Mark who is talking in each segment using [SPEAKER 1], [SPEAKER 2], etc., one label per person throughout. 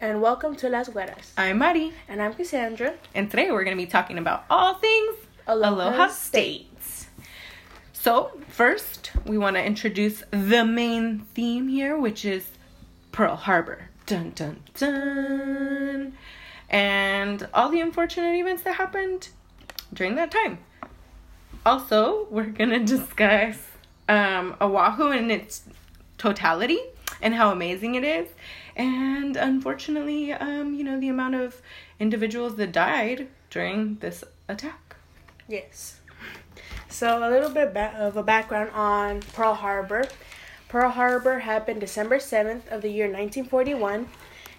[SPEAKER 1] and welcome to Las Güeras.
[SPEAKER 2] I'm Mari,
[SPEAKER 1] And I'm Cassandra.
[SPEAKER 2] and today we're going to be talking about all things
[SPEAKER 1] Aloha
[SPEAKER 2] Aloha, States. So, first, we want to introduce the main theme here, which is Pearl Harbor. Dun dun dun. And all the unfortunate events that happened during that time. Also, we're going to discuss um, Oahu in its totality and how amazing it is. And unfortunately, um, you know, the amount of individuals that died during this attack.
[SPEAKER 1] Yes. So, a little bit of a background on Pearl Harbor. Pearl Harbor happened December 7th of the year 1941,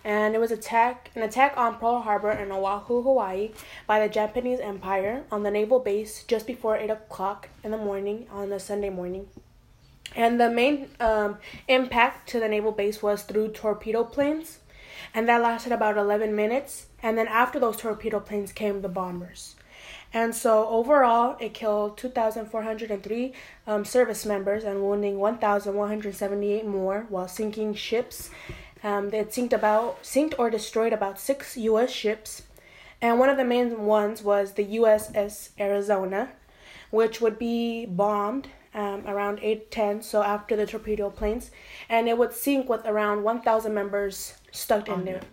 [SPEAKER 1] and it was attack an attack on Pearl Harbor in Oahu, Hawaii, by the Japanese Empire on the naval base just before 8 o'clock in the morning on a Sunday morning. And the main um, impact to the naval base was through torpedo planes, and that lasted about 11 minutes. And then after those torpedo planes came the bombers. And so overall, it killed 2,403 um, service members and wounding 1,178 more while sinking ships. Um, they had sinked about, sinked or destroyed about six U.S. ships, and one of the main ones was the USS Arizona, which would be bombed um, around 8:10, so after the torpedo planes, and it would sink with around 1,000 members stuck in there.
[SPEAKER 2] it.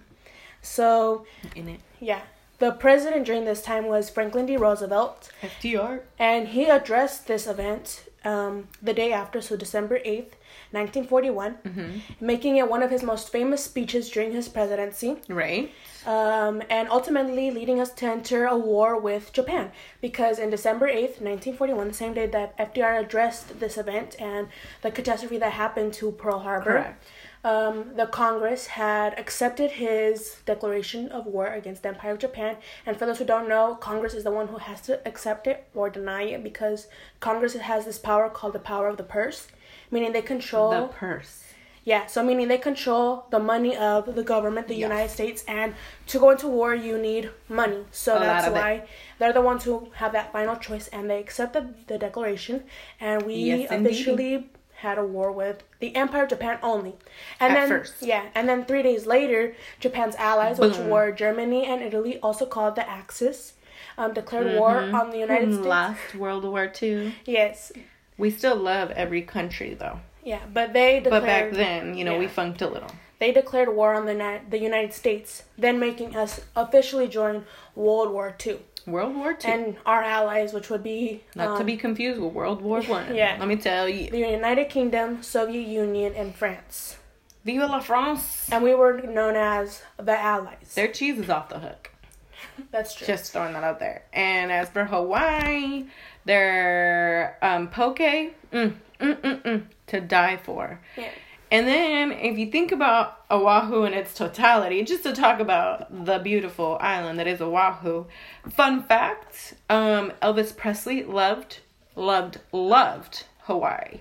[SPEAKER 1] So
[SPEAKER 2] In it.
[SPEAKER 1] yeah, the president during this time was Franklin D. Roosevelt,
[SPEAKER 2] FDR.
[SPEAKER 1] and he addressed this event um, the day after, so December 8th, 1941,
[SPEAKER 2] Mm-hmm.
[SPEAKER 1] making it one of his most famous speeches during his presidency,
[SPEAKER 2] Right?
[SPEAKER 1] um, and ultimately leading us to enter a war with Japan. Because in December 8th, 1941, the same day that FDR addressed this event and the catastrophe that happened to Pearl Harbor, um, the Congress had accepted his declaration of war against the Empire of Japan. And for those who don't know, Congress is the one who has to accept it or deny it because Congress has this power called the power of the purse, meaning they control.
[SPEAKER 2] The purse.
[SPEAKER 1] yeah, so meaning they control the money of the government, the
[SPEAKER 2] Yes.
[SPEAKER 1] United States, and to go into war, you need money. So
[SPEAKER 2] A
[SPEAKER 1] that's
[SPEAKER 2] of it.
[SPEAKER 1] why they're the ones who have that final choice, and they accepted the declaration, and we
[SPEAKER 2] Yes, indeed.
[SPEAKER 1] officially had a war with the Empire of Japan only. And
[SPEAKER 2] At
[SPEAKER 1] then
[SPEAKER 2] first.
[SPEAKER 1] yeah, and then 3 days later, Japan's allies, which were Germany and Italy, also called the Axis, um, declared war on the United States.
[SPEAKER 2] Mm-hmm. Last World War II.
[SPEAKER 1] Yes.
[SPEAKER 2] We still love every country though.
[SPEAKER 1] Yeah, but they declared
[SPEAKER 2] But back then, you know, we funked a little.
[SPEAKER 1] they declared war on the the United States, then making us officially join World War II.
[SPEAKER 2] World War II.
[SPEAKER 1] And our allies, which would be
[SPEAKER 2] Not to
[SPEAKER 1] um,
[SPEAKER 2] be confused with World War One.
[SPEAKER 1] Yeah.
[SPEAKER 2] Let me tell you.
[SPEAKER 1] the United Kingdom, Soviet Union, and France.
[SPEAKER 2] Vive la France.
[SPEAKER 1] And we were known as the Allies.
[SPEAKER 2] Their cheese is off the hook.
[SPEAKER 1] That's true.
[SPEAKER 2] Just throwing that out there. And as for Hawaii, their um, poke, mm, mm, mm, mm, to die for.
[SPEAKER 1] yeah.
[SPEAKER 2] And then, if you think about Oahu in its totality, just to talk about the beautiful island that is Oahu, fun fact um, Elvis Presley loved, loved, loved Hawaii.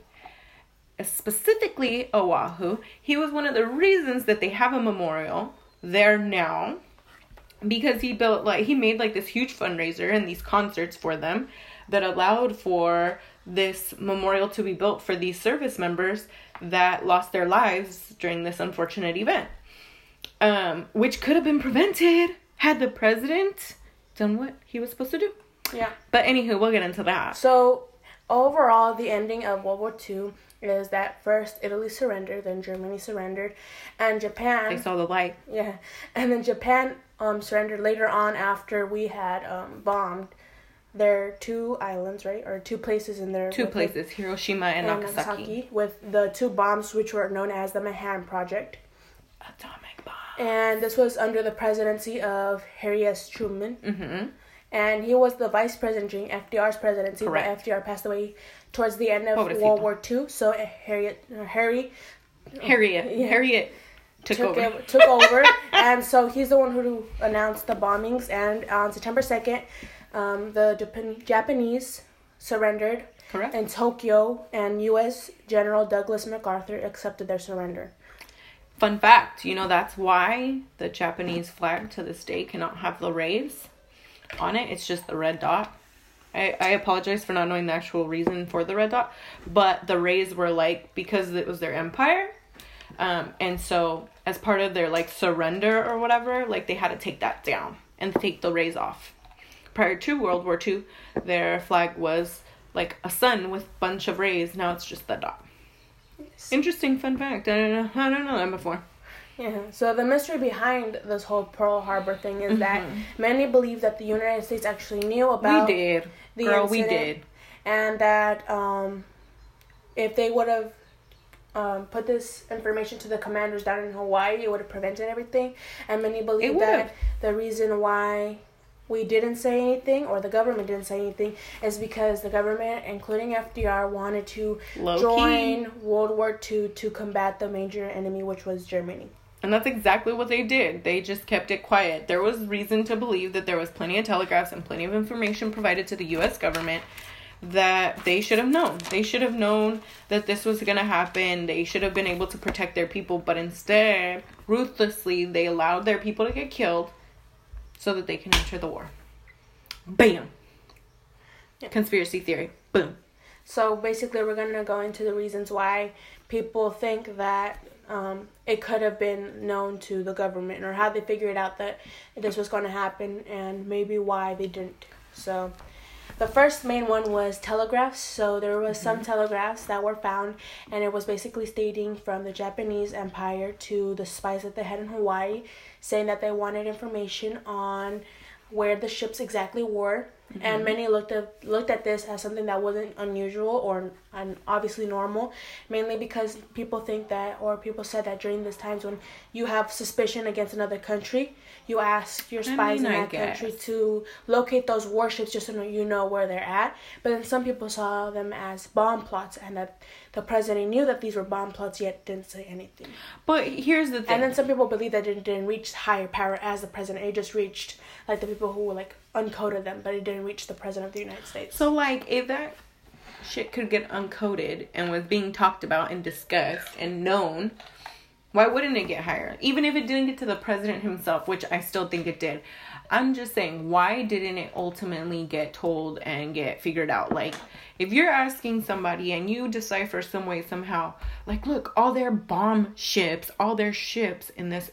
[SPEAKER 2] Specifically, Oahu. He was one of the reasons that they have a memorial there now because he built like he made like this huge fundraiser and these concerts for them that allowed for this memorial to be built for these service members that lost their lives during this unfortunate event um which could have been prevented had the president done what he was supposed to do
[SPEAKER 1] Yeah.
[SPEAKER 2] but anywho we'll get into that
[SPEAKER 1] So, overall, the ending of World War II is that first Italy surrendered, then Germany surrendered, and Japan.
[SPEAKER 2] they saw the light
[SPEAKER 1] Yeah, and then Japan um surrendered later on after we had um bombed their two islands, right, or two places in there.
[SPEAKER 2] two places hiroshima and
[SPEAKER 1] and
[SPEAKER 2] nagasaki
[SPEAKER 1] with the two bombs which were known as the Manhattan Project,
[SPEAKER 2] atomic bomb
[SPEAKER 1] and this was under the presidency of Harry S. Truman,
[SPEAKER 2] mm-hmm
[SPEAKER 1] and he was the vice president during FDR's presidency.
[SPEAKER 2] Correct.
[SPEAKER 1] But FDR passed away towards the end of
[SPEAKER 2] Pobrecito.
[SPEAKER 1] World War II, so uh, Harriet uh, Harry
[SPEAKER 2] harriet
[SPEAKER 1] Yeah.
[SPEAKER 2] harriet took,
[SPEAKER 1] took
[SPEAKER 2] over
[SPEAKER 1] it, took over, and so he's the one who announced the bombings. And on September second, um, the Japan- Japanese surrendered
[SPEAKER 2] correct
[SPEAKER 1] in Tokyo, and U.S. General Douglas MacArthur accepted their surrender.
[SPEAKER 2] Fun fact, you know that's why the Japanese flag to this day cannot have the rays on it. It's just the red dot. I, I apologize for not knowing the actual reason for the red dot, but the rays were like because it was their empire. Um, and so as part of their like surrender or whatever, like they had to take that down and take the rays off. Prior to World War II, their flag was like a sun with bunch of rays. Now it's just the dot.
[SPEAKER 1] Yes.
[SPEAKER 2] Interesting fun fact. I don't know. I don't know that before.
[SPEAKER 1] Yeah. So the mystery behind this whole Pearl Harbor thing is that
[SPEAKER 2] Mhm.
[SPEAKER 1] many believe that the United States actually knew about
[SPEAKER 2] we did,
[SPEAKER 1] the
[SPEAKER 2] girl. We
[SPEAKER 1] incident.
[SPEAKER 2] did.
[SPEAKER 1] and that um, if they would have um, put this information to the commanders down in Hawaii, it would have prevented everything. And many believe that the reason why we didn't say anything or the government didn't say anything is because the government, including FDR, wanted to
[SPEAKER 2] Low
[SPEAKER 1] join
[SPEAKER 2] key.
[SPEAKER 1] World War II to combat the major enemy, which was Germany.
[SPEAKER 2] And that's exactly what they did. They just kept it quiet. There was reason to believe that there was plenty of telegraphs and plenty of information provided to the US government that they should have known. They should have known that this was going to happen. They should have been able to protect their people, but instead, ruthlessly, they allowed their people to get killed so that they can enter the war. Bam. Conspiracy theory. Boom.
[SPEAKER 1] So basically, we're gonna go into the reasons why people think that um, it could have been known to the government or how they figured out that this was going to happen and maybe why they didn't. So, the first main one was telegraphs. So there was some telegraphs that were found, and it was basically stating from the Japanese Empire to the spies that they had in Hawaii, saying that they wanted information on where the ships exactly were. And many looked at looked at this as something that wasn't unusual or um, obviously normal, mainly because people think that or people said that during these times when you have suspicion against another country, you ask your
[SPEAKER 2] I
[SPEAKER 1] spies
[SPEAKER 2] mean,
[SPEAKER 1] in that country to locate those warships just so you know where they're at. But then some people saw them as bomb plots, and that the president knew that these were bomb plots, yet didn't say anything.
[SPEAKER 2] But here's the thing.
[SPEAKER 1] And then some people believe that it didn't reach higher power as the president. It just reached like the people who were like uncoded them, but it didn't reach the president of the United States.
[SPEAKER 2] So like if that shit could get uncoded and was being talked about and discussed and known, why wouldn't it get higher? Even if it didn't get to the president himself, which I still think it did. I'm just saying, why didn't it ultimately get told and get figured out? Like, if you're asking somebody and you decipher some way, somehow, like, look, all their bomb ships, all their ships in this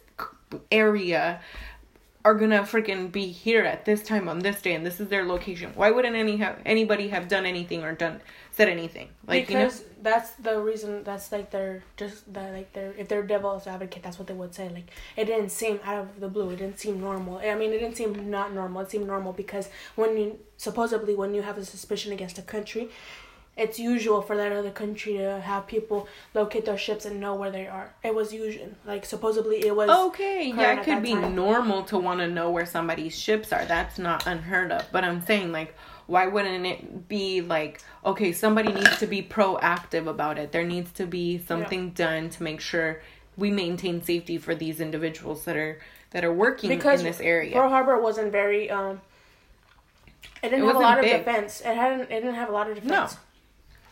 [SPEAKER 2] area are gonna freaking be here at this time on this day and this is their location. Why wouldn't any have anybody have done anything or done said anything? Like
[SPEAKER 1] because
[SPEAKER 2] you know,
[SPEAKER 1] that's the reason. That's like their just that like their if they're devil's advocate, that's what they would say. Like it didn't seem out of the blue. It didn't seem normal. I mean, it didn't seem not normal. It seemed normal because when you supposedly when you have a suspicion against a country, it's usual for that other country to have people locate their ships and know where they are. It was usual. Like supposedly it was.
[SPEAKER 2] okay, yeah, it could be
[SPEAKER 1] time.
[SPEAKER 2] normal to want to know where somebody's ships are. That's not unheard of. But I'm saying like why wouldn't it be like okay, somebody needs to be proactive about it. There needs to be something done to make sure we maintain safety for these individuals that are that are working
[SPEAKER 1] because
[SPEAKER 2] in this area.
[SPEAKER 1] Pearl Harbor wasn't very um. It didn't
[SPEAKER 2] It
[SPEAKER 1] have a lot of
[SPEAKER 2] big.
[SPEAKER 1] defense. It hadn't. It didn't have a lot of defense.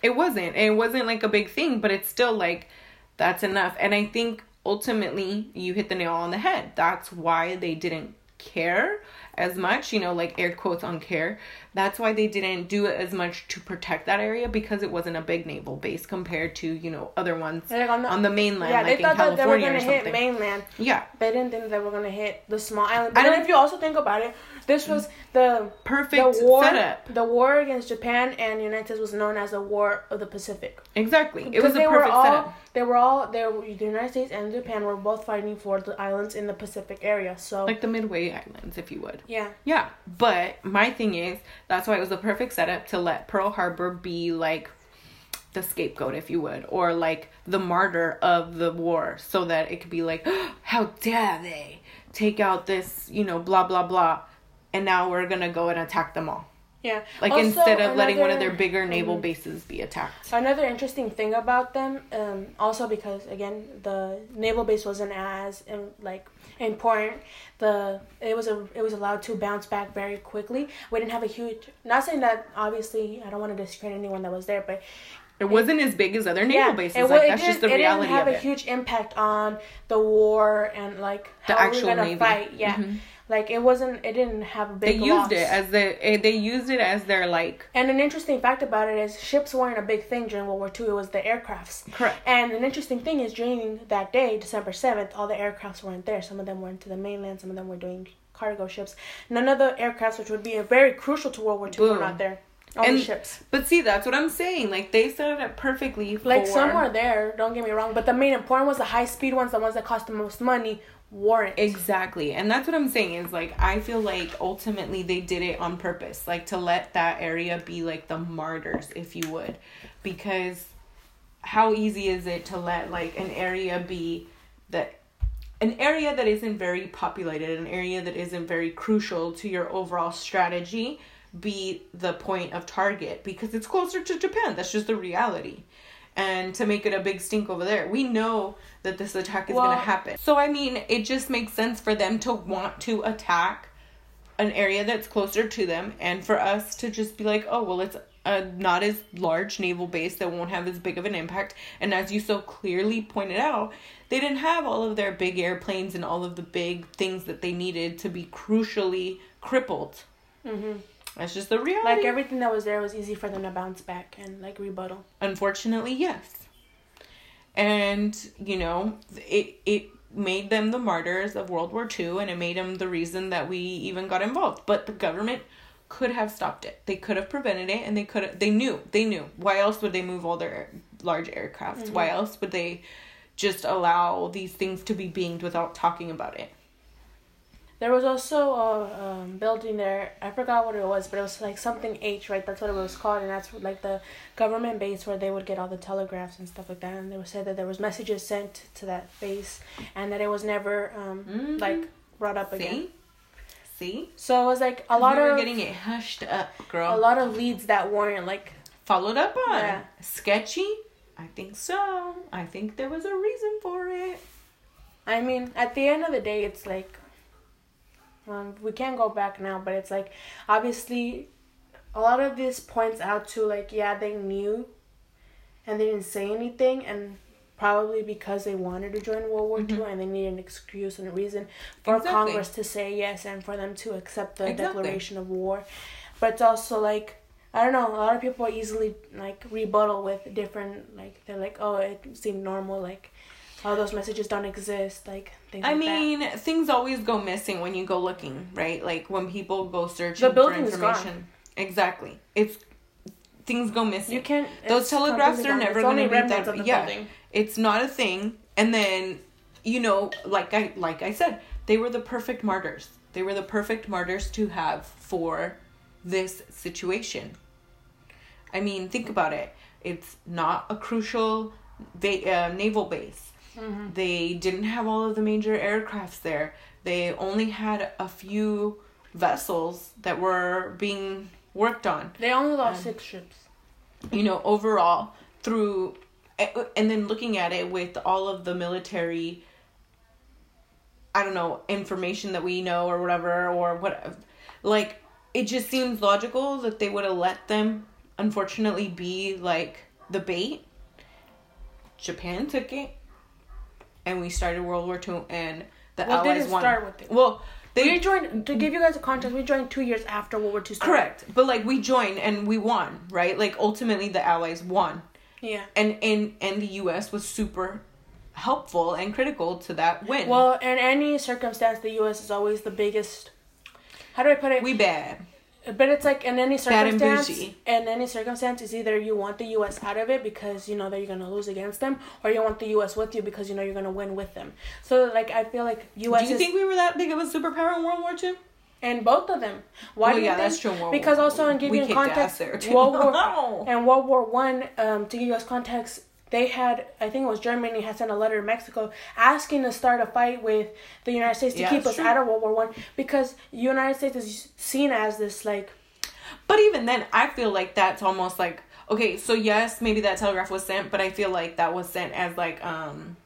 [SPEAKER 2] It wasn't. It wasn't like a big thing, but it's still like that's enough. And I think ultimately you hit the nail on the head. That's why they didn't care as much, you know, like air quotes on care. That's why they didn't do it as much to protect that area because it wasn't a big naval base compared to, you know, other ones
[SPEAKER 1] Like on the-
[SPEAKER 2] on the mainland,
[SPEAKER 1] Yeah,
[SPEAKER 2] like
[SPEAKER 1] they
[SPEAKER 2] in
[SPEAKER 1] thought that they were gonna hit mainland.
[SPEAKER 2] yeah.
[SPEAKER 1] They didn't think they were gonna hit the small island.
[SPEAKER 2] I
[SPEAKER 1] But
[SPEAKER 2] don't-
[SPEAKER 1] if you also think about it, this was the
[SPEAKER 2] Perfect
[SPEAKER 1] the war.
[SPEAKER 2] setup.
[SPEAKER 1] The war against Japan and the United States was known as the War of the Pacific.
[SPEAKER 2] Exactly. It was a perfect
[SPEAKER 1] all,
[SPEAKER 2] setup.
[SPEAKER 1] They were all they were, the United States and Japan were both fighting for the islands in the Pacific area. So
[SPEAKER 2] Like the Midway Islands, if you would.
[SPEAKER 1] yeah,
[SPEAKER 2] Yeah, but my thing is that's why it was the perfect setup to let Pearl Harbor be like the scapegoat, if you would, or like the martyr of the war, so that it could be like, how dare they take out this, you know, blah blah blah, and now we're gonna go and attack them all.
[SPEAKER 1] yeah.
[SPEAKER 2] Like
[SPEAKER 1] Also,
[SPEAKER 2] instead of letting one of their bigger naval bases be attacked.
[SPEAKER 1] So another interesting thing about them, um, also because again the naval base wasn't as um, like important. The it was a it was allowed to bounce back very quickly. We didn't have a huge. Not saying that obviously I don't want to discredit anyone that was there, but
[SPEAKER 2] It wasn't as big as other naval bases.
[SPEAKER 1] it,
[SPEAKER 2] like
[SPEAKER 1] it
[SPEAKER 2] that's just the reality
[SPEAKER 1] It didn't have
[SPEAKER 2] of
[SPEAKER 1] a huge impact on the war and like
[SPEAKER 2] The
[SPEAKER 1] how
[SPEAKER 2] actual
[SPEAKER 1] we're gonna
[SPEAKER 2] Navy.
[SPEAKER 1] fight. Yeah.
[SPEAKER 2] Mhm.
[SPEAKER 1] Like it wasn't. It didn't have a big.
[SPEAKER 2] They used
[SPEAKER 1] loss.
[SPEAKER 2] it as the eh, they used it as their like
[SPEAKER 1] And an interesting fact about it is ships weren't a big thing during World War II. It was the aircrafts.
[SPEAKER 2] correct.
[SPEAKER 1] And an interesting thing is during that day, December 7th, all the aircrafts weren't there. Some of them went to the mainland, some of them were doing cargo ships. None of the aircrafts, which would be very crucial to World War II, were
[SPEAKER 2] Boom.
[SPEAKER 1] not there. All
[SPEAKER 2] And
[SPEAKER 1] the ships.
[SPEAKER 2] But see, that's what I'm saying. Like they set it up perfectly.
[SPEAKER 1] Like
[SPEAKER 2] for,
[SPEAKER 1] some were there, don't get me wrong, but the main important ones, the high speed ones, the ones that cost the most money, weren't.
[SPEAKER 2] Exactly. And that's what I'm saying is like I feel like ultimately they did it on purpose, like to let that area be like the martyrs, if you would. Because how easy is it to let like an area be that an area that isn't very populated, an area that isn't very crucial to your overall strategy be the point of target because it's closer to Japan. That's just the reality. And to make it a big stink over there, we know that this attack is going to happen. So, I mean, it just makes sense for them to want to attack an area that's closer to them and for us to just be like, oh, well, it's a not as large naval base that won't have as big of an impact. And as you so clearly pointed out, they didn't have all of their big airplanes and all of the big things that they needed to be crucially crippled.
[SPEAKER 1] hmm
[SPEAKER 2] That's just the reality.
[SPEAKER 1] Like everything that was there was easy for them to bounce back and like rebuttal.
[SPEAKER 2] Unfortunately, yes. And, you know, it it made them the martyrs of World War II and it made them the reason that we even got involved. But the government could have stopped it. They could have prevented it and they could have, they knew. They knew. Why else would they move all their large aircrafts? Mm-hmm. Why else would they just allow these things to be beamed without talking about it?
[SPEAKER 1] There was also a um, building there. I forgot what it was, but it was like something H, right? That's what it was called, and that's like the government base where they would get all the telegraphs and stuff like that. And they would say that there was messages sent to that base, and that it was never um,
[SPEAKER 2] Mhm.
[SPEAKER 1] like brought up again.
[SPEAKER 2] See? See?
[SPEAKER 1] So it was like a lot
[SPEAKER 2] we were
[SPEAKER 1] of
[SPEAKER 2] getting it hushed up, girl.
[SPEAKER 1] a lot of leads that weren't like
[SPEAKER 2] followed up on.
[SPEAKER 1] Yeah.
[SPEAKER 2] Sketchy? I think so. I think there was a reason for it.
[SPEAKER 1] I mean, at the end of the day, it's like, um, we can't go back now, but it's like, obviously, a lot of this points out to like, yeah, they knew, and they didn't say anything, and probably because they wanted to join World War II and they needed an excuse and a reason for
[SPEAKER 2] Exactly.
[SPEAKER 1] Congress to say yes and for them to accept the
[SPEAKER 2] Exactly.
[SPEAKER 1] declaration of war. But it's also like. I don't know. A lot of people easily like rebuttal with different like they're like, oh, it seemed normal. Like, oh, those messages don't exist. Like things.
[SPEAKER 2] I
[SPEAKER 1] like that.
[SPEAKER 2] mean, things always go missing when you go looking, right? Like when people go searching
[SPEAKER 1] The building
[SPEAKER 2] for
[SPEAKER 1] is gone.
[SPEAKER 2] information. Exactly. It's things go missing.
[SPEAKER 1] you can't.
[SPEAKER 2] Those telegraphs are never going to be that. Yeah,
[SPEAKER 1] building.
[SPEAKER 2] it's not a thing. And then, you know, like I like I said, they were the perfect martyrs. They were the perfect martyrs to have for this situation. I mean, think about it. It's not a crucial ba- uh, naval base.
[SPEAKER 1] Mm-hmm.
[SPEAKER 2] They didn't have all of the major aircrafts there. They only had a few vessels that were being worked on
[SPEAKER 1] They only lost
[SPEAKER 2] Um,
[SPEAKER 1] six ships.
[SPEAKER 2] you know, overall through and then looking at it with all of the military I don't know, information that we know or whatever or what like it just seems logical that they would have let them unfortunately be like the bait. Japan took it and we started World War II and the
[SPEAKER 1] Well,
[SPEAKER 2] allies
[SPEAKER 1] didn't
[SPEAKER 2] won.
[SPEAKER 1] start with it.
[SPEAKER 2] Well, they
[SPEAKER 1] we joined to give you guys a context. We joined two years after World War II started.
[SPEAKER 2] correct, but like we joined and we won, right? Like ultimately the allies won
[SPEAKER 1] Yeah.
[SPEAKER 2] and and and the U.S. was super helpful and critical to that win.
[SPEAKER 1] Well, in any circumstance, the U.S. is always the biggest. How do I put it?
[SPEAKER 2] we bad.
[SPEAKER 1] But it's like in any circumstance, in any circumstance, it's either you want the U.S. out of it because you know that you're gonna lose against them, or you want the U.S. with you because you know you're gonna win with them. So like I feel like U.S.
[SPEAKER 2] Do you
[SPEAKER 1] is
[SPEAKER 2] think we were that big of a superpower in World War II?
[SPEAKER 1] And both of them. Why
[SPEAKER 2] Well,
[SPEAKER 1] do you
[SPEAKER 2] yeah,
[SPEAKER 1] think?
[SPEAKER 2] that's true World
[SPEAKER 1] because
[SPEAKER 2] War-
[SPEAKER 1] also in giving you context. World War and World War One, um, to give you guys context, they had I think it was Germany had sent a letter to Mexico asking to start a fight with the United States to
[SPEAKER 2] Yeah,
[SPEAKER 1] keep us
[SPEAKER 2] true.
[SPEAKER 1] out of World War One because United States is seen as this like
[SPEAKER 2] But even then, I feel like that's almost like okay. So yes, maybe that telegraph was sent, but I feel like that was sent as like um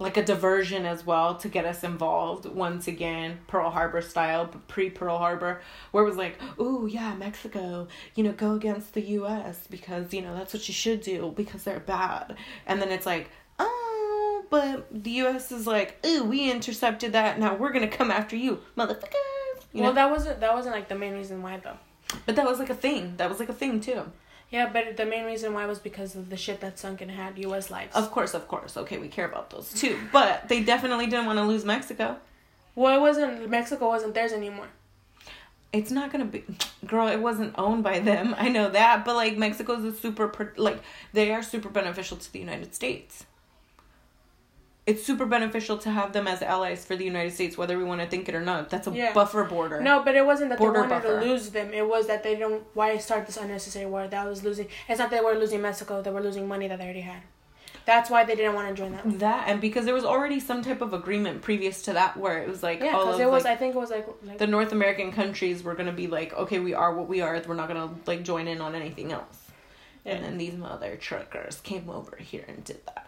[SPEAKER 2] like a diversion as well to get us involved once again, Pearl Harbor style, pre Pearl Harbor, where it was like, oh yeah, Mexico, you know, go against the U.S. because you know that's what you should do because they're bad, and then it's like, oh, but the U.S. is like, ooh, we intercepted that. Now we're gonna come after you, motherfuckers. You
[SPEAKER 1] well,
[SPEAKER 2] know?
[SPEAKER 1] that wasn't that wasn't like the main reason why though.
[SPEAKER 2] but that was like a thing. That was like a thing too.
[SPEAKER 1] Yeah, but the main reason why was because of the shit that sunk and had U.S. lives.
[SPEAKER 2] Of course, of course. Okay, we care about those too. But they definitely didn't want to lose Mexico.
[SPEAKER 1] well, it wasn't Mexico wasn't theirs anymore.
[SPEAKER 2] It's not gonna be, girl. It wasn't owned by them. I know that, but like Mexico's a super like they are super beneficial to the United States. It's super beneficial to have them as allies for the United States, whether we want to think it or not. That's a
[SPEAKER 1] Yeah.
[SPEAKER 2] buffer border.
[SPEAKER 1] No, but it wasn't that
[SPEAKER 2] Border
[SPEAKER 1] they wanted
[SPEAKER 2] buffer.
[SPEAKER 1] to lose them. It was that they don't. Why start this unnecessary war? That was losing. It's not that they were losing Mexico. They were losing money that they already had. That's why they didn't want to join that.
[SPEAKER 2] That and because there was already some type of agreement previous to that where it was like
[SPEAKER 1] Yeah, because it was.
[SPEAKER 2] like,
[SPEAKER 1] I think it was like. like
[SPEAKER 2] the North American countries were gonna be like, okay, we are what we are. We're not gonna like join in on anything else.
[SPEAKER 1] Yeah.
[SPEAKER 2] And then these mother truckers came over here and did that.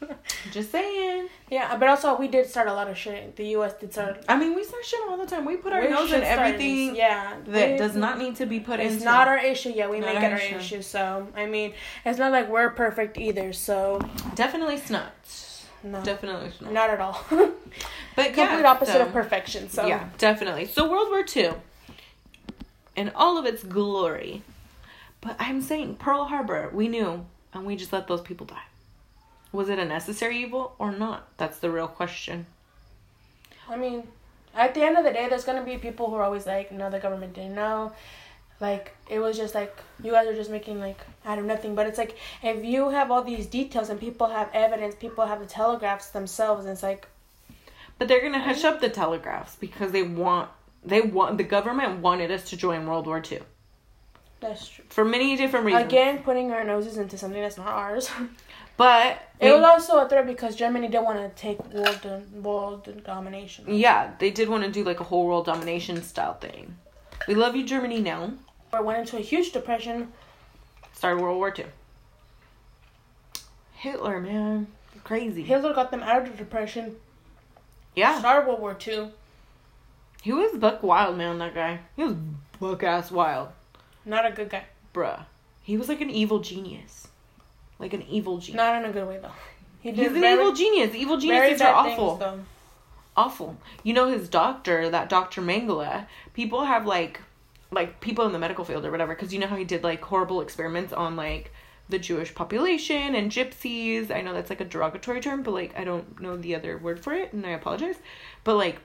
[SPEAKER 2] Just saying.
[SPEAKER 1] yeah, but also we did start a lot of shit. The U.S. did start.
[SPEAKER 2] I mean, we start shit all the time. We put our
[SPEAKER 1] we
[SPEAKER 2] nose in everything
[SPEAKER 1] this- Yeah,
[SPEAKER 2] that does not need to be put in.
[SPEAKER 1] It's not our issue yet. We
[SPEAKER 2] Not
[SPEAKER 1] make it
[SPEAKER 2] our
[SPEAKER 1] our
[SPEAKER 2] issue.
[SPEAKER 1] issue. So I mean, it's not like we're perfect either. So
[SPEAKER 2] definitely snot.
[SPEAKER 1] no,
[SPEAKER 2] Definitely snot.
[SPEAKER 1] not at all.
[SPEAKER 2] But
[SPEAKER 1] Complete
[SPEAKER 2] yeah,
[SPEAKER 1] opposite
[SPEAKER 2] so-
[SPEAKER 1] of perfection. So
[SPEAKER 2] Yeah, definitely. So World War Two, in all of its glory, but I'm saying Pearl Harbor, we knew, and we just let those people die. Was it a necessary evil or not? That's the real question.
[SPEAKER 1] I mean, at the end of the day, there's gonna be people who are always like, no, the government didn't know. Like it was just like you guys are just making like out of nothing. But it's like if you have all these details and people have evidence, people have the telegraphs themselves, and it's like
[SPEAKER 2] But they're gonna hush up the telegraphs because they want they want the government wanted us to join World War Two
[SPEAKER 1] that's true.
[SPEAKER 2] for many different reasons.
[SPEAKER 1] Again, putting our noses into something that's not ours.
[SPEAKER 2] but
[SPEAKER 1] it was also a threat because Germany didn't want to take world world domination.
[SPEAKER 2] yeah, they did want to do like a whole world domination style thing. We love you, Germany. Now
[SPEAKER 1] Or went into a huge depression.
[SPEAKER 2] started World War Two. Hitler, man, crazy.
[SPEAKER 1] Hitler got them out of the depression.
[SPEAKER 2] yeah,
[SPEAKER 1] Started World War Two.
[SPEAKER 2] he was buck wild, man. That guy, he was buck ass wild,
[SPEAKER 1] Not a good guy.
[SPEAKER 2] bruh. He was like an evil genius, like an evil genius.
[SPEAKER 1] Not in a good way though. He
[SPEAKER 2] He's an
[SPEAKER 1] very-
[SPEAKER 2] evil genius. Evil geniuses are awful.
[SPEAKER 1] things
[SPEAKER 2] awful. You know his doctor, that Dr. Mengele, people have like like people in the medical field or whatever cuz you know how he did like horrible experiments on like the Jewish population and gypsies. I know that's like a derogatory term, but like I don't know the other word for it and I apologize. But like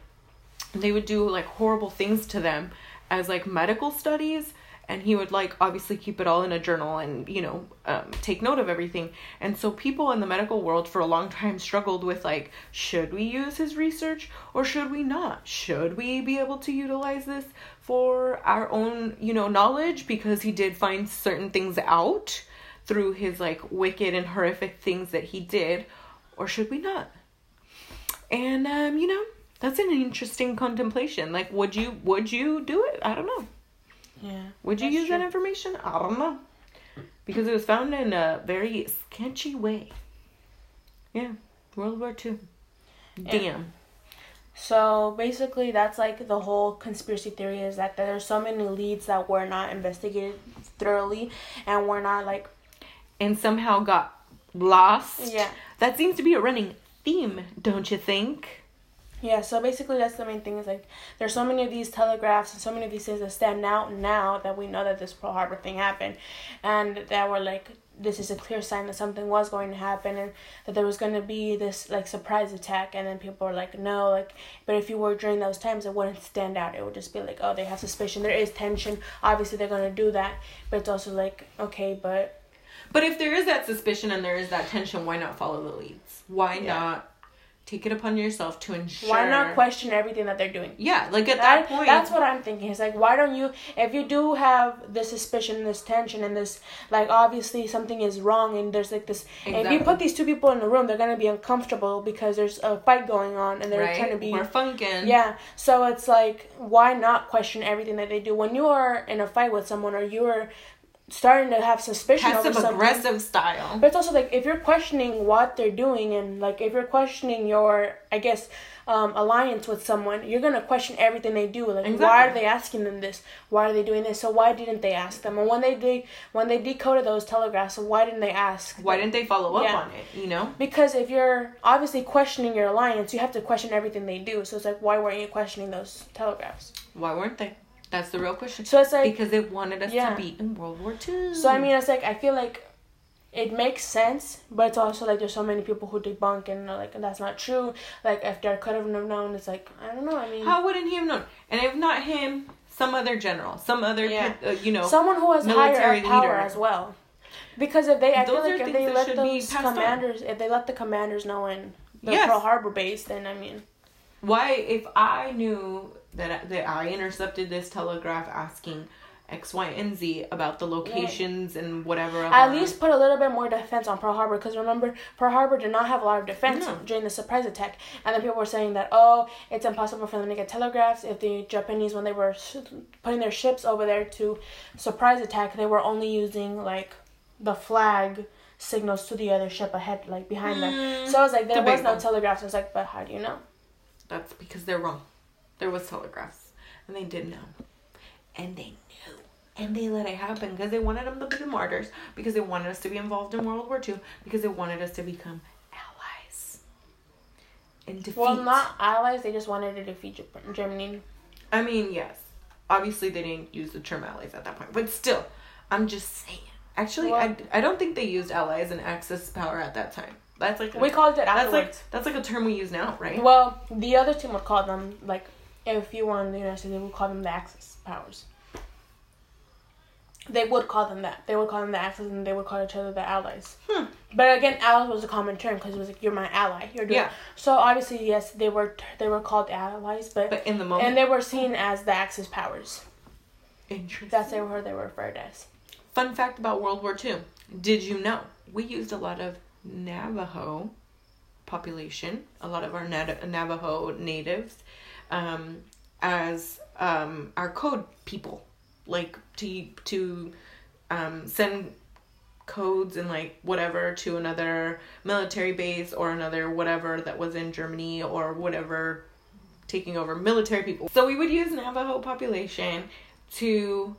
[SPEAKER 2] they would do like horrible things to them as like medical studies and he would like obviously keep it all in a journal and you know um, take note of everything. And so people in the medical world for a long time struggled with like should we use his research or should we not? Should we be able to utilize this for our own you know knowledge? Because he did find certain things out through his like wicked and horrific things that he did or should we not? And um you know that's an interesting contemplation. Like would you would you do it? I don't know
[SPEAKER 1] Yeah.
[SPEAKER 2] would you use that information? I don't know. Because it was found in a very sketchy way. Yeah world war two. Damn.
[SPEAKER 1] So basically, that's like the whole conspiracy theory is that there's so many leads that were not investigated thoroughly, and were not like
[SPEAKER 2] and somehow got lost.
[SPEAKER 1] Yeah.
[SPEAKER 2] That seems to be a running theme don't you think
[SPEAKER 1] yeah. So basically, that's the main thing is like there's so many of these telegraphs and so many of these things that stand out now that we know that this Pearl Harbor thing happened, and that were like this is a clear sign that something was going to happen and that there was going to be this like surprise attack and then people were like no like but if you were during those times it wouldn't stand out it would just be like oh they have suspicion there is tension obviously they're going to do that but it's also like okay but
[SPEAKER 2] But if there is that suspicion and there is that tension, why not follow the leads? Why
[SPEAKER 1] Yeah.
[SPEAKER 2] not take it upon yourself to ensure?
[SPEAKER 1] why not question everything that they're doing
[SPEAKER 2] Yeah, like at
[SPEAKER 1] that,
[SPEAKER 2] that, point.
[SPEAKER 1] that's what i'm thinking it's like why don't you if you do have this suspicion this tension and this like obviously something is wrong and there's like this if you put these two people in the room they're going to be uncomfortable because there's a fight going on and they're
[SPEAKER 2] right?
[SPEAKER 1] trying to be
[SPEAKER 2] We're funkin'.
[SPEAKER 1] yeah so it's like why not question everything that they do when you are in a fight with someone or you're starting to have suspicion
[SPEAKER 2] Passive aggressive style.
[SPEAKER 1] but it's also like if you're questioning what they're doing and like if you're questioning your, I guess, um, alliance with someone, you're gonna question everything they do. Like, why are they asking them this? Why are they doing this? So why didn't they ask them? And when they did, when they decoded those telegraphs, why didn't they ask?
[SPEAKER 2] Why didn't they follow up
[SPEAKER 1] Yeah.
[SPEAKER 2] on it? You know.
[SPEAKER 1] Because if you're obviously questioning your alliance, you have to question everything they do. So it's like, why weren't you questioning those telegraphs?
[SPEAKER 2] Why weren't they? That's the real question.
[SPEAKER 1] So it's like,
[SPEAKER 2] because they wanted us
[SPEAKER 1] Yeah.
[SPEAKER 2] to be in World War Two.
[SPEAKER 1] so I mean, it's like I feel like it makes sense, but it's also like there's so many people who debunk and are like that's not true. Like if they could have known, it's like I don't know. I mean,
[SPEAKER 2] how wouldn't he have known? And if not him, some other general, some other,
[SPEAKER 1] Yeah.
[SPEAKER 2] uh, you know,
[SPEAKER 1] someone who has higher
[SPEAKER 2] military
[SPEAKER 1] power
[SPEAKER 2] leader.
[SPEAKER 1] as well. Because if they, I feel
[SPEAKER 2] Those are
[SPEAKER 1] like if they let those
[SPEAKER 2] passed on.
[SPEAKER 1] commanders, if they let the commanders know in the
[SPEAKER 2] Yes.
[SPEAKER 1] Pearl Harbor base, then I mean,
[SPEAKER 2] Why, if I knew that that I intercepted this telegraph asking X, Y, and Z about the locations and whatever, of
[SPEAKER 1] at least put a little bit more defense on Pearl Harbor. Because remember, Pearl Harbor did not have a lot of defense
[SPEAKER 2] No.
[SPEAKER 1] during the surprise attack, and then people were saying that oh, it's impossible for them to get telegraphs if the Japanese, when they were putting their ships over there to surprise attack, they were only using like the flag signals to the other ship ahead, like behind them.
[SPEAKER 2] Mm,
[SPEAKER 1] So I was like, there was no telegraphs. I was like, but how do you know?
[SPEAKER 2] That's because they're wrong. There was telegraphs, and they did know, and they knew, and they let it happen because they wanted them to be the martyrs, because they wanted us to be involved in World War II, because they wanted us to become allies. And defeat.
[SPEAKER 1] Well, not allies. They just wanted to defeat Germany.
[SPEAKER 2] I mean, yes. Obviously, they didn't use the term allies at that point, but still, I'm just saying. Actually, I,
[SPEAKER 1] Well-
[SPEAKER 2] I don't think they used allies and axis power at that time. That's like a,
[SPEAKER 1] We called it allies.
[SPEAKER 2] that's like that's like a term we use now, right?
[SPEAKER 1] Well, the other team would call them like if you were in the United States, they would call them the Axis powers. They would call them that. They would call them the Axis, and they would call each other the Allies.
[SPEAKER 2] Hmm.
[SPEAKER 1] But again, allies was a common term because it was like you're my ally. You're doing.
[SPEAKER 2] Yeah.
[SPEAKER 1] So obviously, yes, they were they were called allies, but,
[SPEAKER 2] But in the moment,
[SPEAKER 1] and they were seen as the Axis powers.
[SPEAKER 2] interesting.
[SPEAKER 1] That's they were they were referred as.
[SPEAKER 2] Fun fact about World War II. Did you know we used a lot of Navajo population, a lot of our Nav- Navajo natives, um, as um, our code people, like to to um, send codes and like whatever to another military base or another whatever that was in Germany or whatever taking over military people. So we would use Navajo population to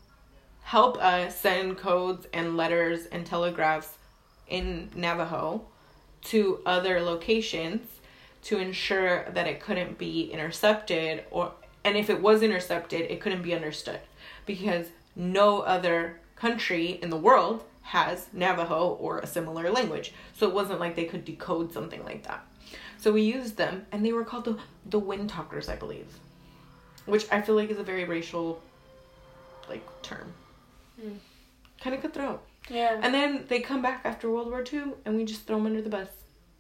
[SPEAKER 2] help us send codes and letters and telegraphs in Navajo to other locations to ensure that it couldn't be intercepted or and if it was intercepted it couldn't be understood. Because no other country in the world has Navajo or a similar language. So it wasn't like they could decode something like that. So we used them and they were called the the wind talkers I believe. Which I feel like is a very racial like term.
[SPEAKER 1] Mm.
[SPEAKER 2] kind of cutthroat.
[SPEAKER 1] Yeah.
[SPEAKER 2] and then they come back after World War II and we just throw them under the bus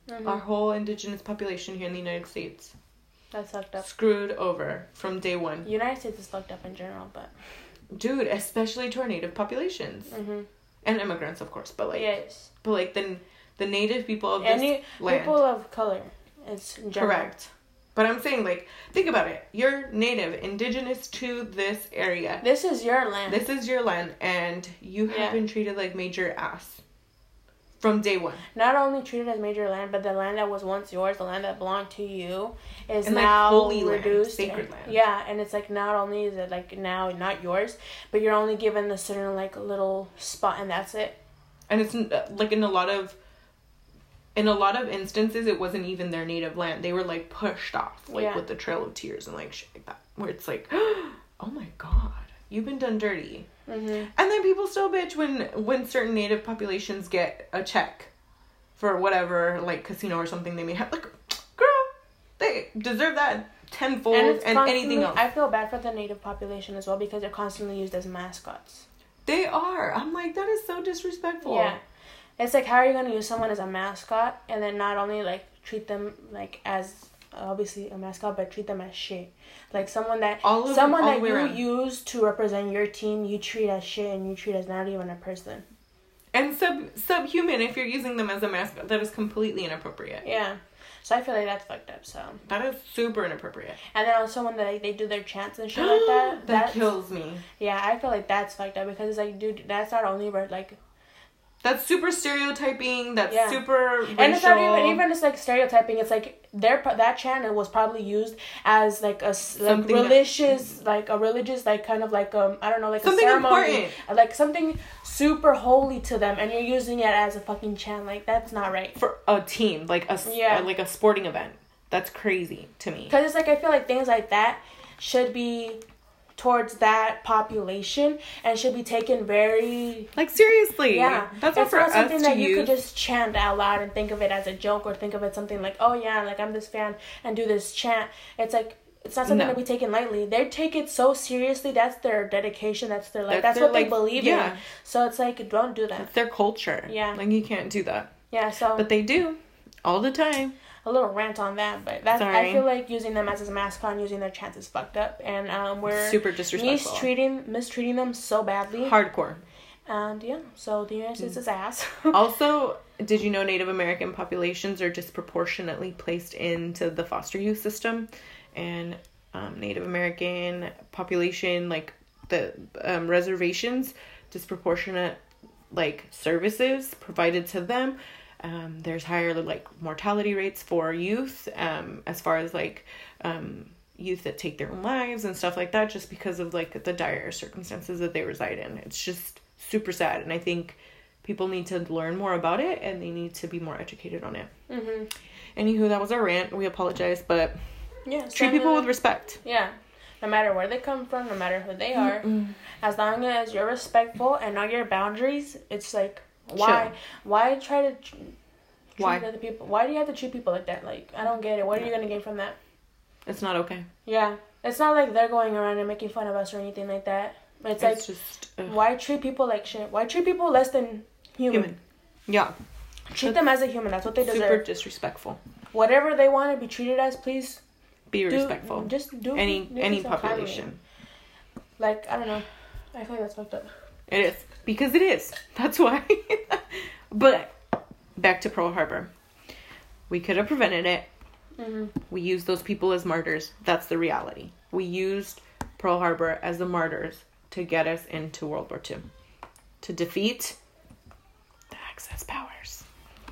[SPEAKER 1] Mhm.
[SPEAKER 2] our whole indigenous population here in the United States
[SPEAKER 1] That's fucked up.
[SPEAKER 2] screwed over from day one.
[SPEAKER 1] United States is fucked up in general, but
[SPEAKER 2] Dude, especially to our native populations
[SPEAKER 1] hmm
[SPEAKER 2] and immigrants, of course, but like,
[SPEAKER 1] yes,
[SPEAKER 2] but like the the native people of this land.
[SPEAKER 1] people of color. It's in general.
[SPEAKER 2] Correct. But I'm saying, like, think about it. You're native, indigenous to this area.
[SPEAKER 1] This is your land.
[SPEAKER 2] This is your land, and you have
[SPEAKER 1] Yeah.
[SPEAKER 2] been treated like major ass from day one.
[SPEAKER 1] not only treated as major land, but the land that was once yours, the land that belonged to you, is
[SPEAKER 2] And, like,
[SPEAKER 1] now
[SPEAKER 2] holy land,
[SPEAKER 1] reduced.
[SPEAKER 2] sacred
[SPEAKER 1] and-
[SPEAKER 2] land.
[SPEAKER 1] Yeah, and it's like not only is it like now not yours, but you're only given the certain like little spot, and that's it.
[SPEAKER 2] and it's uh, like in a lot of in a lot of instances it wasn't even their native land they were like pushed off like
[SPEAKER 1] Yeah.
[SPEAKER 2] with the trail of tears and like shit like that where it's like oh my god you've been done dirty
[SPEAKER 1] hmm
[SPEAKER 2] and then people still bitch when when certain native populations get a check for whatever like casino or something they may have. Like girl they deserve that tenfold
[SPEAKER 1] And
[SPEAKER 2] and, anything else.
[SPEAKER 1] I feel bad for the native population as well because they're constantly used as mascots.
[SPEAKER 2] they are. I'm like that is so disrespectful.
[SPEAKER 1] Yeah. It's like how are you gonna use someone as a mascot and then not only like treat them like as obviously a mascot but treat them as shit. Like someone that
[SPEAKER 2] all of
[SPEAKER 1] someone that you
[SPEAKER 2] around.
[SPEAKER 1] use to represent your team you treat as shit and you treat as not even a person.
[SPEAKER 2] and sub subhuman if you're using them as a mascot that is completely inappropriate
[SPEAKER 1] Yeah. So I feel like that's fucked up. So
[SPEAKER 2] That is super inappropriate.
[SPEAKER 1] and then also when they they do their chants and shit like that.
[SPEAKER 2] that kills me.
[SPEAKER 1] Yeah, I feel like that's fucked up because it's like, dude, that's not only where like
[SPEAKER 2] That's super stereotyping. That's
[SPEAKER 1] Yeah.
[SPEAKER 2] super racial.
[SPEAKER 1] And it's not even even just like stereotyping. It's like their that channel was probably used as like a like
[SPEAKER 2] Something that-
[SPEAKER 1] religious, like a religious, like kind of like um I don't know, like
[SPEAKER 2] Something
[SPEAKER 1] a ceremony,
[SPEAKER 2] important.
[SPEAKER 1] like something super holy to them, and you're using it as a fucking chant. Like that's not right.
[SPEAKER 2] for a team, like a
[SPEAKER 1] Yeah.
[SPEAKER 2] uh, like a sporting event. That's crazy to me.
[SPEAKER 1] Because it's like I feel like things like that should be towards that population and should be taken very
[SPEAKER 2] Like seriously,
[SPEAKER 1] yeah.
[SPEAKER 2] that's not
[SPEAKER 1] not something that you could just chant out loud and think of it as a joke or think of it something like oh yeah like I'm this fan and do this chant. It's like it's not something
[SPEAKER 2] No.
[SPEAKER 1] to be taken lightly. They take it so seriously. That's their dedication. That's their like.
[SPEAKER 2] That's
[SPEAKER 1] That's,
[SPEAKER 2] their,
[SPEAKER 1] what
[SPEAKER 2] like-
[SPEAKER 1] they believe
[SPEAKER 2] yeah.
[SPEAKER 1] in. So it's like don't do that.
[SPEAKER 2] It's their culture.
[SPEAKER 1] Yeah.
[SPEAKER 2] like you can't do that,
[SPEAKER 1] Yeah. So
[SPEAKER 2] but they do all the time.
[SPEAKER 1] A little rant on that, but that's I feel like using them as a mascot, and using their chance is fucked up, and um, we're
[SPEAKER 2] Super disrespectful.
[SPEAKER 1] mistreating mistreating them so badly.
[SPEAKER 2] Hardcore.
[SPEAKER 1] And yeah, so the United States is ass.
[SPEAKER 2] Also, did you know Native American populations are disproportionately placed into the foster youth system, and um, Native American population like the um, reservations disproportionate like services provided to them. Um, there's higher like mortality rates for youth um, as far as like um, youth that take their own lives and stuff like that just because of like the dire circumstances that they reside in. It's just super sad, and I think people need to learn more about it and they need to be more educated on it.
[SPEAKER 1] hmm
[SPEAKER 2] Anywho, that was our rant. We apologize, but
[SPEAKER 1] Yeah.
[SPEAKER 2] treat people with respect.
[SPEAKER 1] Yeah. No matter where they come from, no matter who they are, as long as you're respectful and know your boundaries, it's like why why try to tr- treat
[SPEAKER 2] Why?
[SPEAKER 1] other people? Why do you have to treat people like that? Like I don't get it. What are you gonna gain from that?
[SPEAKER 2] It's not okay.
[SPEAKER 1] Yeah, it's not like they're going around and making fun of us or anything like that. But it's,
[SPEAKER 2] It's,
[SPEAKER 1] like
[SPEAKER 2] just ugh,
[SPEAKER 1] why treat people like shit? Why treat people less than human?
[SPEAKER 2] human. Yeah,
[SPEAKER 1] Treat them as a human. That's what they deserve.
[SPEAKER 2] super disrespectful.
[SPEAKER 1] Whatever they want to be treated as, please
[SPEAKER 2] Be
[SPEAKER 1] do.
[SPEAKER 2] respectful.
[SPEAKER 1] Just do
[SPEAKER 2] Any any
[SPEAKER 1] yourself kindly.
[SPEAKER 2] population.
[SPEAKER 1] Like I don't know. I feel like that's fucked up.
[SPEAKER 2] It is because it is. That's why. but back to Pearl Harbor. We could have prevented it.
[SPEAKER 1] hmm
[SPEAKER 2] We used those people as martyrs. That's the reality. We used Pearl Harbor as the martyrs to get us into World War II. To defeat the Axis powers.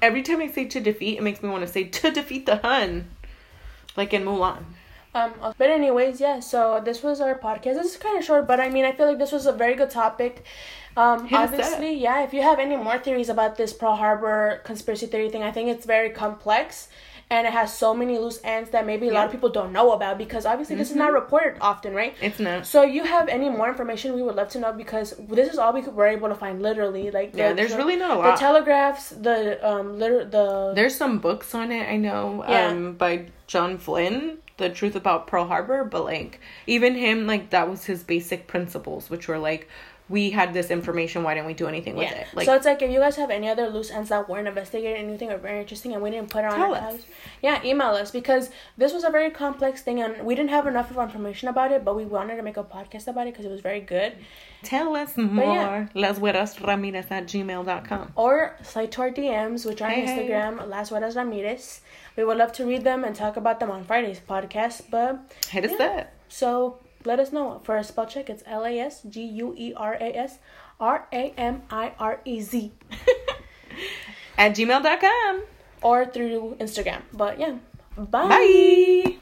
[SPEAKER 2] Every time I say to defeat, it makes me want to say to defeat the Hun. Like in Mulan.
[SPEAKER 1] Um, but anyways, yeah. So this was our podcast. This is kind of short, but I mean, I feel like this was a very good topic. Um,
[SPEAKER 2] Hit
[SPEAKER 1] obviously, yeah. If you have any more theories about this Pearl Harbor conspiracy theory thing, I think it's very complex, and it has so many loose ends that maybe a lot of people don't know about because obviously this is not reported often, right?
[SPEAKER 2] It's not.
[SPEAKER 1] So you have any more information? We would love to know because this is all we were able to find. Literally, like
[SPEAKER 2] Yeah,
[SPEAKER 1] the-
[SPEAKER 2] there's
[SPEAKER 1] the-
[SPEAKER 2] really not a lot.
[SPEAKER 1] the telegraphs, the um, liter- the
[SPEAKER 2] There's some books on it, I know,
[SPEAKER 1] Yeah.
[SPEAKER 2] um, by John Flynn, The Truth About Pearl Harbor, but like even him, like that was his basic principles, which were like, we had this information, why didn't we do anything with
[SPEAKER 1] Yeah.
[SPEAKER 2] it? Like
[SPEAKER 1] so it's like if you guys have any other loose ends that weren't investigated, anything or very interesting, and we didn't put it on
[SPEAKER 2] Tell
[SPEAKER 1] our
[SPEAKER 2] us.
[SPEAKER 1] yeah, email us because this was a very complex thing and we didn't have enough of information about it, but we wanted to make a podcast about it because it was very good.
[SPEAKER 2] tell us more.
[SPEAKER 1] yeah.
[SPEAKER 2] Las Güeras Ramirez at gmail.com.
[SPEAKER 1] Or slide to our DMs, which are
[SPEAKER 2] Hey,
[SPEAKER 1] on
[SPEAKER 2] hey.
[SPEAKER 1] Instagram, Las Güeras Ramirez. We would love to read them and talk about them on Friday's podcast. But
[SPEAKER 2] Hit us
[SPEAKER 1] Yeah.
[SPEAKER 2] up.
[SPEAKER 1] so let us know for a spell check. It's L A S G U E R A S R A M I R E Z.
[SPEAKER 2] At gmail.com.
[SPEAKER 1] Or through Instagram. But yeah. Bye.
[SPEAKER 2] Bye.